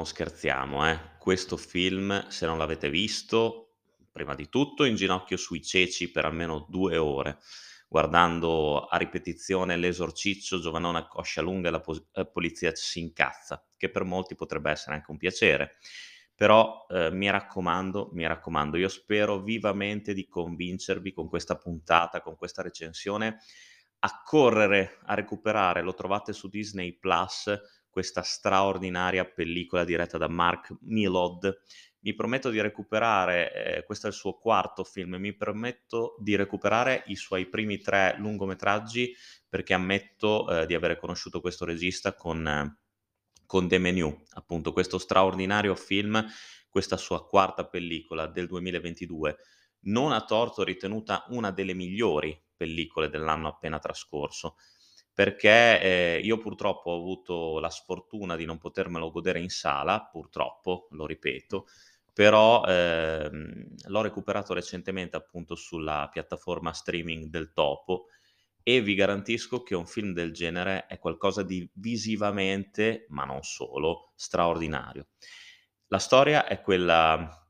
Non scherziamo, eh. Questo film, se non l'avete visto, prima di tutto in ginocchio sui ceci per almeno 2 ore, guardando a ripetizione L'Esorciccio, Giovannone a coscia lunga e la pos ehm, polizia si incazza, che per molti potrebbe essere anche un piacere. Però, ehm, mi raccomando, mi raccomando, io spero vivamente di convincervi con questa puntata, con questa recensione, a correre a recuperare, lo trovate su Disney Plus, questa straordinaria pellicola diretta da Mark Milod. Mi prometto di recuperare, ehm, questo è il suo quarto film, mi permetto di recuperare i suoi primi 3 lungometraggi, perché ammetto, ehm, di avere conosciuto questo regista con con The Menu, appunto questo straordinario film, questa sua quarta pellicola del 2022, non a torto ritenuta una delle migliori pellicole dell'anno appena trascorso perché, ehm, io purtroppo ho avuto la sfortuna di non potermelo godere in sala, purtroppo, lo ripeto, però, ehm, l'ho recuperato recentemente appunto sulla piattaforma streaming del Topo e vi garantisco che un film del genere è qualcosa di visivamente, ma non solo, straordinario. La storia è quella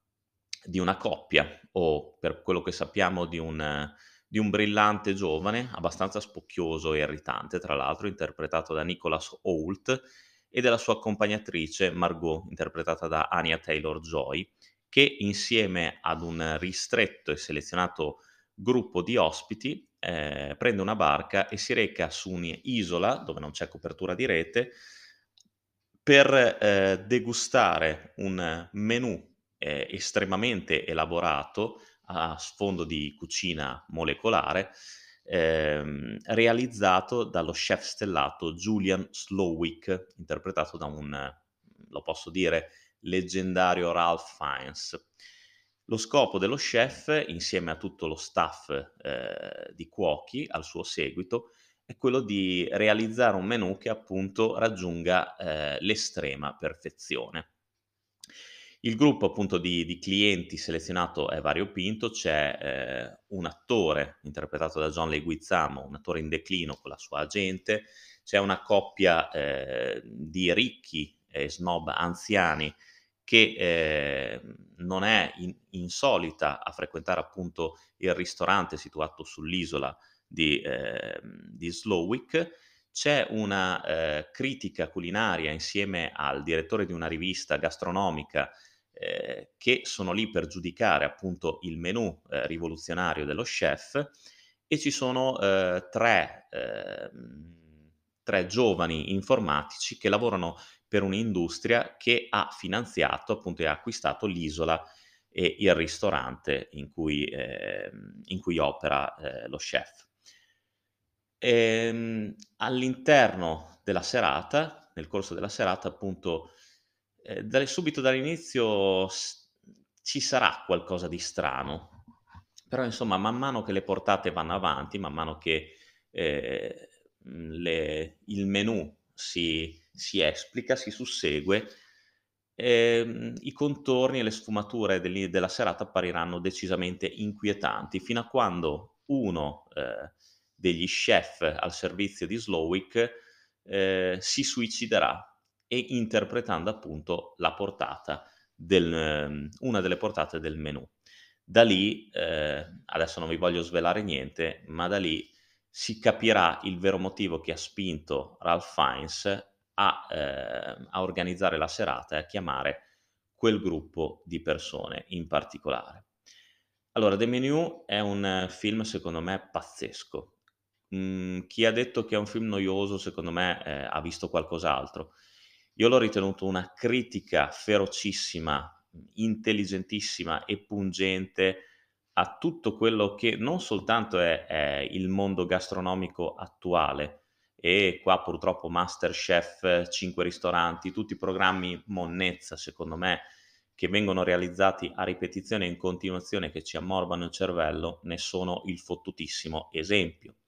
di una coppia, o per quello che sappiamo di un di un brillante giovane, abbastanza spocchioso e irritante, tra l'altro, interpretato da Nicholas Hoult, e della sua accompagnatrice Margot, interpretata da Anya Taylor-Joy, che insieme ad un ristretto e selezionato gruppo di ospiti eh, prende una barca e si reca su un'isola dove non c'è copertura di rete per eh, degustare un menù eh, estremamente elaborato a sfondo di cucina molecolare, ehm, realizzato dallo chef stellato Julian Slowik, interpretato da un, lo posso dire, leggendario Ralph Fiennes. Lo scopo dello chef, insieme a tutto lo staff eh, di cuochi al suo seguito, è quello di realizzare un menù che appunto raggiunga eh, l'estrema perfezione. Il gruppo appunto di di clienti selezionato è variopinto, c'è, ehm, un attore interpretato da John Leguizamo, un attore in declino con la sua agente, c'è una coppia, ehm, di ricchi e snob anziani che, ehm, non è in insolita a frequentare appunto il ristorante situato sull'isola di ehm, di Slowik. C'è una, ehm, critica culinaria insieme al direttore di una rivista gastronomica ehm, che sono lì per giudicare appunto il menù, ehm, rivoluzionario dello chef e ci sono, ehm, 3, ehm, 3 giovani informatici che lavorano per un'industria che ha finanziato appunto e ha acquistato l'isola e il ristorante in cui ehm, in cui opera, ehm, lo chef. Ehm, all'interno della serata, nel corso della serata appunto Ehm, dai subito dall'inizio ci sarà qualcosa di strano, però insomma man mano che le portate vanno avanti, man mano che, ehm, mhmm, le il menù si si esplica, si sussegue, ehm, i contorni e le sfumature dell'i della serata appariranno decisamente inquietanti, fino a quando uno, ehm, degli chef al servizio di Slowik, ehm, si suiciderà e interpretando appunto la portata del mhmm, una delle portate del menù. Da lì, ehm, adesso non vi voglio svelare niente, ma da lì si capirà il vero motivo che ha spinto Ralph Fiennes a ehm, a organizzare la serata e a chiamare quel gruppo di persone in particolare. Allora, The Menu è un film secondo me pazzesco. Mhmm, chi ha detto che è un film noioso secondo me, ehm, ha visto qualcos'altro. Io l'ho ritenuto una critica ferocissima, intelligentissima e pungente a tutto quello che non soltanto è è il mondo gastronomico attuale e qua purtroppo MasterChef, 5 ristoranti, tutti i programmi monnezza secondo me, che vengono realizzati a ripetizione e in continuazione che ci ammorbano il cervello, ne sono il fottutissimo esempio.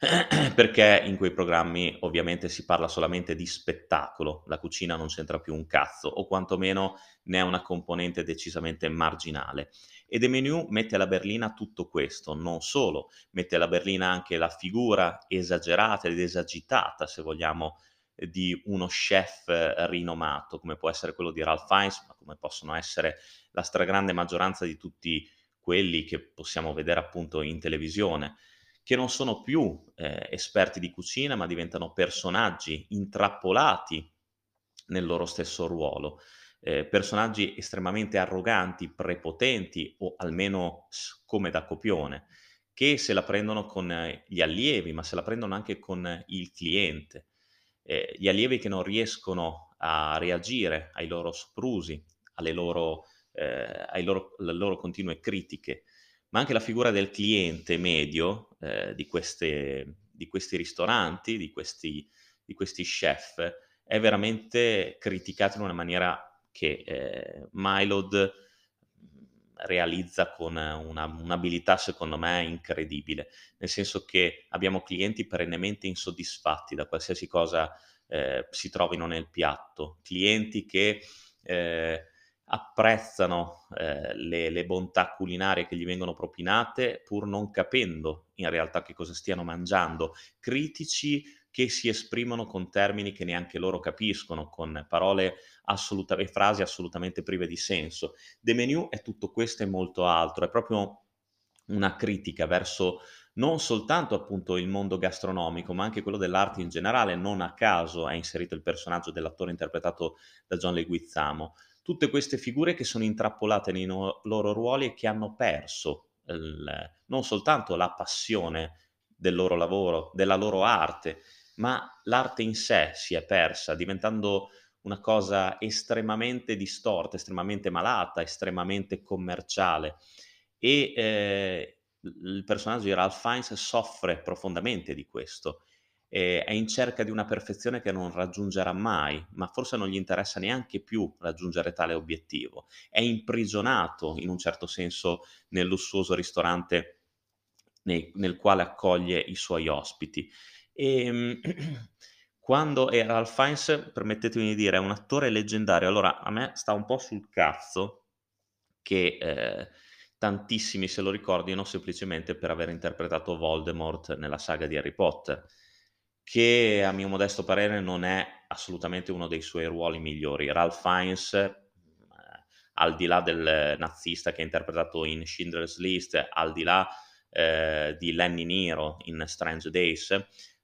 Perché in quei programmi ovviamente si parla solamente di spettacolo, la cucina non c'entra più un cazzo, o quantomeno ne è una componente decisamente marginale. E The Menu mette alla berlina tutto questo, non solo, mette alla berlina anche la figura esagerata ed esagitata, se vogliamo, di uno chef rinomato, come può essere quello di Ralph Fiennes, ma come possono essere la stragrande maggioranza di tutti quelli che possiamo vedere appunto in televisione, che non sono più eh, esperti di cucina, ma diventano personaggi intrappolati nel loro stesso ruolo. Eh, personaggi estremamente arroganti, prepotenti o almeno come da copione, che se la prendono con eh, gli allievi, ma se la prendono anche con il cliente. Eh, gli allievi che non riescono a reagire ai loro sprusi, loro, eh, loro, alle loro continue critiche, ma anche la figura del cliente medio eh, di, queste, di, questi ristoranti, di questi, di questi chef, è veramente criticato in una maniera che eh, Mylod realizza con una, un'abilità secondo me incredibile, nel senso che abbiamo clienti perennemente insoddisfatti da qualsiasi cosa eh, si trovino nel piatto, clienti che eh, apprezzano eh, le, le, bontà culinarie che gli vengono propinate pur non capendo in realtà che cosa stiano mangiando, critici che si esprimono con termini che neanche loro capiscono, con parole assolutamente, frasi assolutamente prive di senso. The Menu è tutto questo e molto altro, è proprio una critica verso non soltanto appunto il mondo gastronomico, ma anche quello dell'arte in generale, non a caso è inserito il personaggio dell'attore interpretato da John Leguizamo. Tutte queste figure che sono intrappolate nei no- loro ruoli e che hanno perso il, non soltanto la passione del loro lavoro, della loro arte, ma l'arte in sé si è persa, diventando una cosa estremamente distorta, estremamente malata, estremamente commerciale. E eh, il personaggio di Ralph Fiennes soffre profondamente di questo. Eh, è in cerca di una perfezione che non raggiungerà mai, ma forse non gli interessa neanche più raggiungere tale obiettivo. È imprigionato in un certo senso nel lussuoso ristorante nei, nel quale accoglie i suoi ospiti. E, ehm, quando era Ralph Fiennes, permettetemi di dire, è un attore leggendario. Allora, a me sta un po' sul cazzo che eh, tantissimi se lo ricordino semplicemente per aver interpretato Voldemort nella saga di Harry Potter, che a mio modesto parere non è assolutamente uno dei suoi ruoli migliori. Ralph Fiennes, eh, al di là del nazista che ha interpretato in Schindler's List, al di là eh, di Lenny Nero in Strange Days,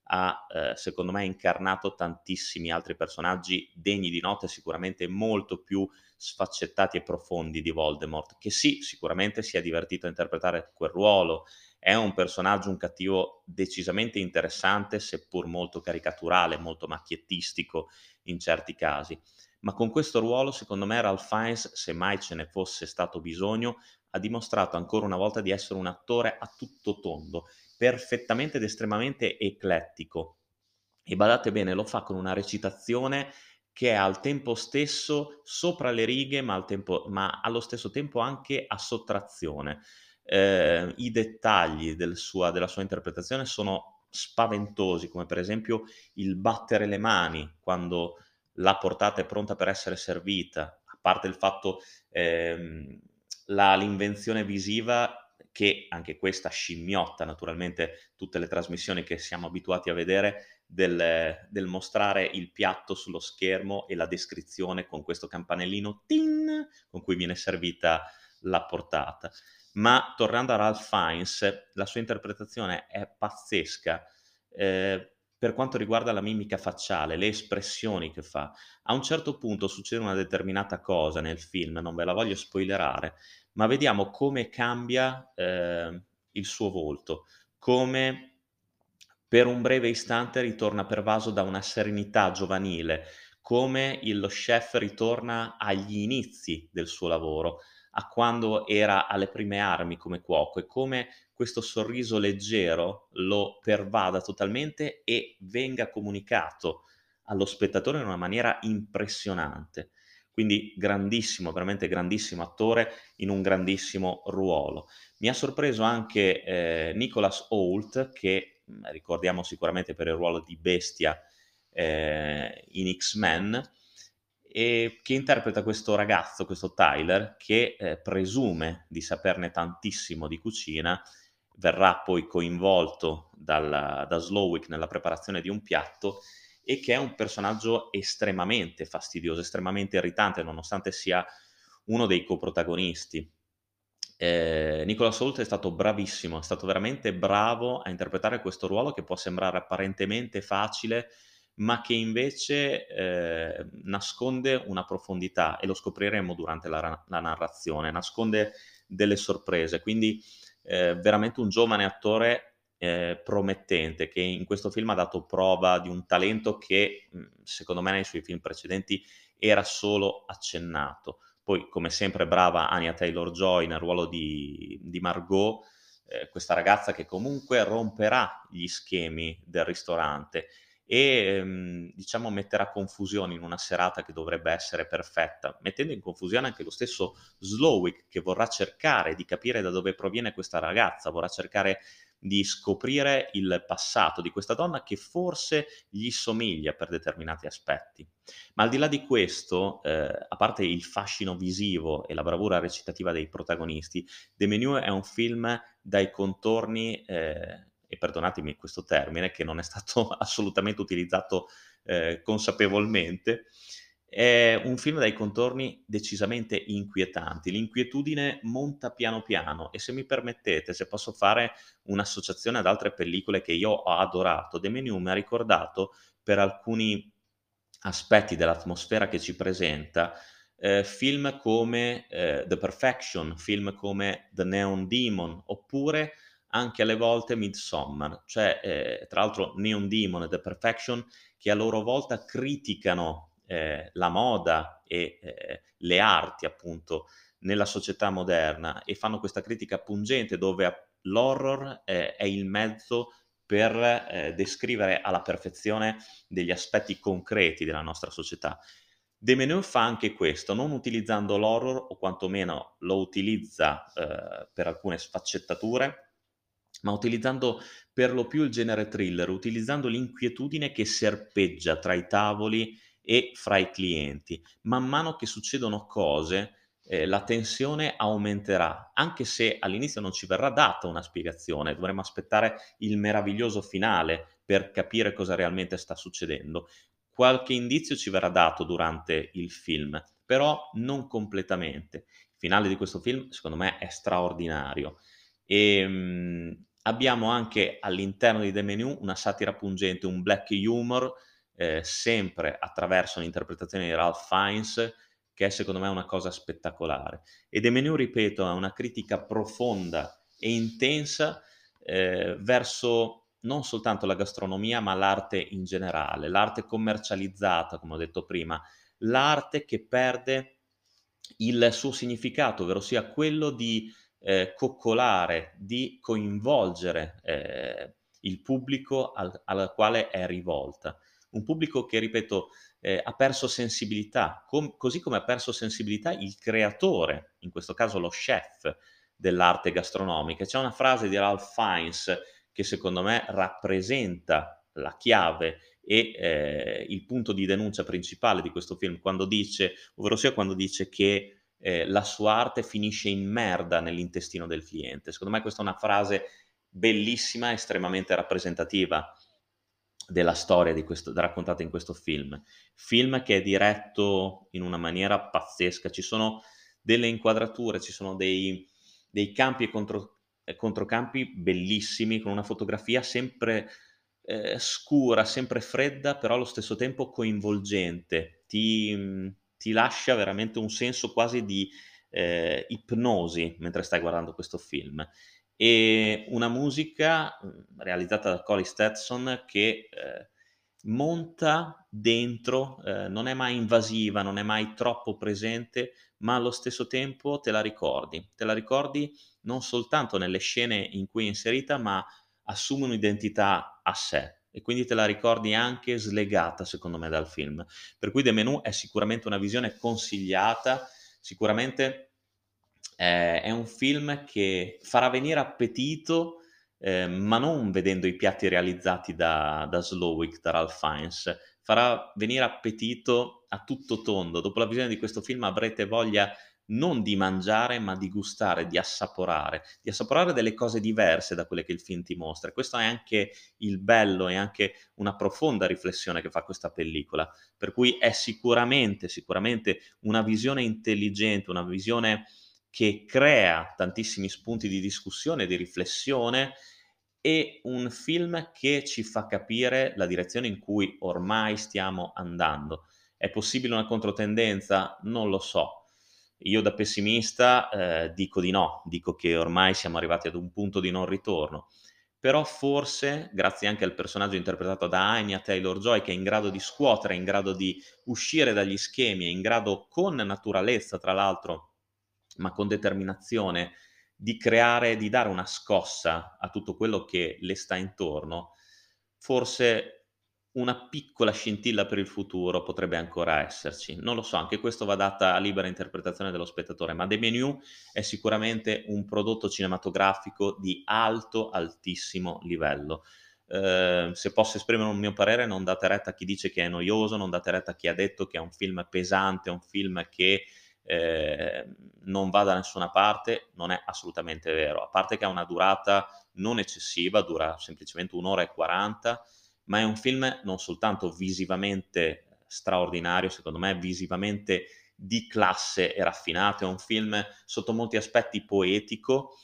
ha eh, secondo me incarnato tantissimi altri personaggi degni di nota sicuramente molto più sfaccettati e profondi di Voldemort, che sì, sicuramente si è divertito a interpretare quel ruolo, è un personaggio, un cattivo decisamente interessante, seppur molto caricaturale, molto macchiettistico in certi casi. Ma con questo ruolo, secondo me, Ralph Fiennes, se mai ce ne fosse stato bisogno, ha dimostrato ancora una volta di essere un attore a tutto tondo perfettamente ed estremamente eclettico. E badate bene, lo fa con una recitazione che è al tempo stesso sopra le righe, ma, al tempo, ma allo stesso tempo anche a sottrazione. Eh, I dettagli del sua, della sua interpretazione sono spaventosi, come per esempio il battere le mani quando la portata è pronta per essere servita, a parte il fatto ehm, la, l'invenzione visiva che anche questa scimmiotta naturalmente tutte le trasmissioni che siamo abituati a vedere del, del, mostrare il piatto sullo schermo e la descrizione con questo campanellino tin con cui viene servita la portata. Ma tornando a Ralph Fiennes, la sua interpretazione è pazzesca. Eh, per quanto riguarda la mimica facciale, le espressioni che fa. A un certo punto succede una determinata cosa nel film, non ve la voglio spoilerare, ma vediamo come cambia eh, il suo volto, come per un breve istante ritorna pervaso da una serenità giovanile, come lo chef ritorna agli inizi del suo lavoro, a quando era alle prime armi come cuoco e come questo sorriso leggero lo pervada totalmente e venga comunicato allo spettatore in una maniera impressionante. Quindi grandissimo, veramente grandissimo attore in un grandissimo ruolo. Mi ha sorpreso anche eh, Nicholas Holt, che mm, ricordiamo sicuramente per il ruolo di Bestia eh, in X-Men, e che interpreta questo ragazzo, questo Tyler, che eh, presume di saperne tantissimo di cucina, verrà poi coinvolto dalla, da Slowick nella preparazione di un piatto e che è un personaggio estremamente fastidioso, estremamente irritante, nonostante sia uno dei coprotagonisti. Eh, Nicolas Hoult è stato bravissimo, è stato veramente bravo a interpretare questo ruolo che può sembrare apparentemente facile, ma che invece eh, nasconde una profondità e lo scopriremo durante la, la narrazione, nasconde delle sorprese. Quindi eh, veramente un giovane attore eh, promettente che in questo film ha dato prova di un talento che secondo me nei suoi film precedenti era solo accennato. Poi, come sempre, brava Anya Taylor Joy nel ruolo di, di Margot, eh, questa ragazza che comunque romperà gli schemi del ristorante e ehm, diciamo metterà confusione in una serata che dovrebbe essere perfetta, mettendo in confusione anche lo stesso Slowick che vorrà cercare di capire da dove proviene questa ragazza, vorrà cercare di scoprire il passato di questa donna che forse gli somiglia per determinati aspetti. Ma al di là di questo, eh, a parte il fascino visivo e la bravura recitativa dei protagonisti, The Menu è un film dai contorni, eh, e perdonatemi questo termine, che non è stato assolutamente utilizzato eh, consapevolmente, è un film dai contorni decisamente inquietanti. L'inquietudine monta piano piano e se mi permettete, se posso fare un'associazione ad altre pellicole che io ho adorato, The Menu mi ha ricordato per alcuni aspetti dell'atmosfera che ci presenta eh, film come eh, The Perfection, film come The Neon Demon oppure anche alle volte Midsommar, cioè eh, tra l'altro Neon Demon e The Perfection che a loro volta criticano eh, la moda e eh, le arti appunto nella società moderna e fanno questa critica pungente dove l'horror eh, è il mezzo per eh, descrivere alla perfezione degli aspetti concreti della nostra società. De Meneu fa anche questo, non utilizzando l'horror, o quantomeno lo utilizza eh, per alcune sfaccettature, ma utilizzando per lo più il genere thriller, utilizzando l'inquietudine che serpeggia tra i tavoli e fra i clienti. Man mano che succedono cose, eh, la tensione aumenterà, anche se all'inizio non ci verrà data una spiegazione, dovremo aspettare il meraviglioso finale per capire cosa realmente sta succedendo. Qualche indizio ci verrà dato durante il film, però non completamente. Il finale di questo film, secondo me, è straordinario. E, ehm, abbiamo anche all'interno di The Menu una satira pungente, un black humor eh, sempre attraverso l'interpretazione di Ralph Fiennes, che è secondo me una cosa spettacolare. E The Menu, ripeto, è una critica profonda e intensa eh, verso non soltanto la gastronomia, ma l'arte in generale, l'arte commercializzata, come ho detto prima, l'arte che perde il suo significato, ovvero sia quello di eh, coccolare, di coinvolgere eh, il pubblico al, al quale è rivolta un pubblico che, ripeto, eh, ha perso sensibilità, com- così come ha perso sensibilità il creatore, in questo caso lo chef dell'arte gastronomica. C'è una frase di Ralph Fiennes che secondo me rappresenta la chiave e eh, il punto di denuncia principale di questo film, quando dice, ovvero sia quando dice che eh, la sua arte finisce in merda nell'intestino del cliente. Secondo me questa è una frase bellissima, estremamente rappresentativa della storia questo, raccontata in questo film. Film che è diretto in una maniera pazzesca, ci sono delle inquadrature, ci sono dei, dei campi e contro, controcampi bellissimi, con una fotografia sempre eh, scura, sempre fredda, però allo stesso tempo coinvolgente. Ti, ti lascia veramente un senso quasi di eh, ipnosi mentre stai guardando questo film e una musica mhmm, realizzata da Colin Stetson che eh, monta dentro, eh, non è mai invasiva, non è mai troppo presente, ma allo stesso tempo te la ricordi. Te la ricordi non soltanto nelle scene in cui è inserita, ma assume un'identità a sé e quindi te la ricordi anche slegata, secondo me, dal film. Per cui The Menu è sicuramente una visione consigliata, sicuramente eh, è un film che farà venire appetito, eh, ma non vedendo i piatti realizzati da, da Slowick, da Ralph Fiennes, farà venire appetito a tutto tondo. Dopo la visione di questo film avrete voglia non di mangiare, ma di gustare, di assaporare, di assaporare delle cose diverse da quelle che il film ti mostra. Questo è anche il bello e anche una profonda riflessione che fa questa pellicola, per cui è sicuramente, sicuramente una visione intelligente, una visione che crea tantissimi spunti di discussione, di riflessione e un film che ci fa capire la direzione in cui ormai stiamo andando. È possibile una controtendenza? Non lo so io da pessimista eh, dico di no, dico che ormai siamo arrivati ad un punto di non ritorno. Però forse, grazie anche al personaggio interpretato da Anya Taylor-Joy, che è in grado di scuotere, è in grado di uscire dagli schemi, è in grado con naturalezza, tra l'altro, ma con determinazione, di creare, di dare una scossa a tutto quello che le sta intorno, forse una piccola scintilla per il futuro potrebbe ancora esserci. Non lo so, anche questo va data a libera interpretazione dello spettatore, ma The Menu è sicuramente un prodotto cinematografico di alto, altissimo livello. Eh, se posso esprimere un mio parere, non date retta a chi dice che è noioso, non date retta a chi ha detto che è un film pesante, un film che eh, non va da nessuna parte, non è assolutamente vero. A parte che ha una durata non eccessiva, dura semplicemente un'ora e quaranta, ma è un film non soltanto visivamente straordinario, secondo me visivamente di classe e raffinato, è un film sotto molti aspetti poetico,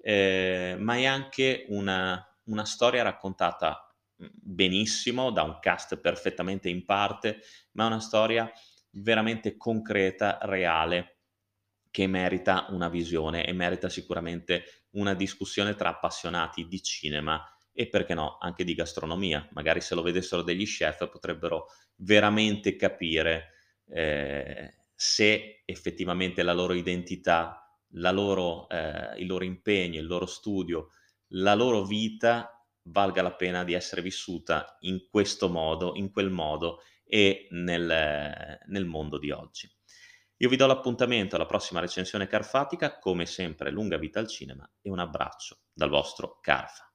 eh, ma è anche una, una storia raccontata mm, benissimo da un cast perfettamente in parte, ma è una storia veramente concreta, reale, che merita una visione e merita sicuramente una discussione tra appassionati di cinema e perché no anche di gastronomia. Magari se lo vedessero degli chef potrebbero veramente capire eh, se effettivamente la loro identità, la loro, eh, il loro impegno, il loro studio, la loro vita valga la pena di essere vissuta in questo modo, in quel modo e nel, nel mondo di oggi. Io vi do l'appuntamento alla prossima recensione carfatica, come sempre lunga vita al cinema e un abbraccio dal vostro Carfa.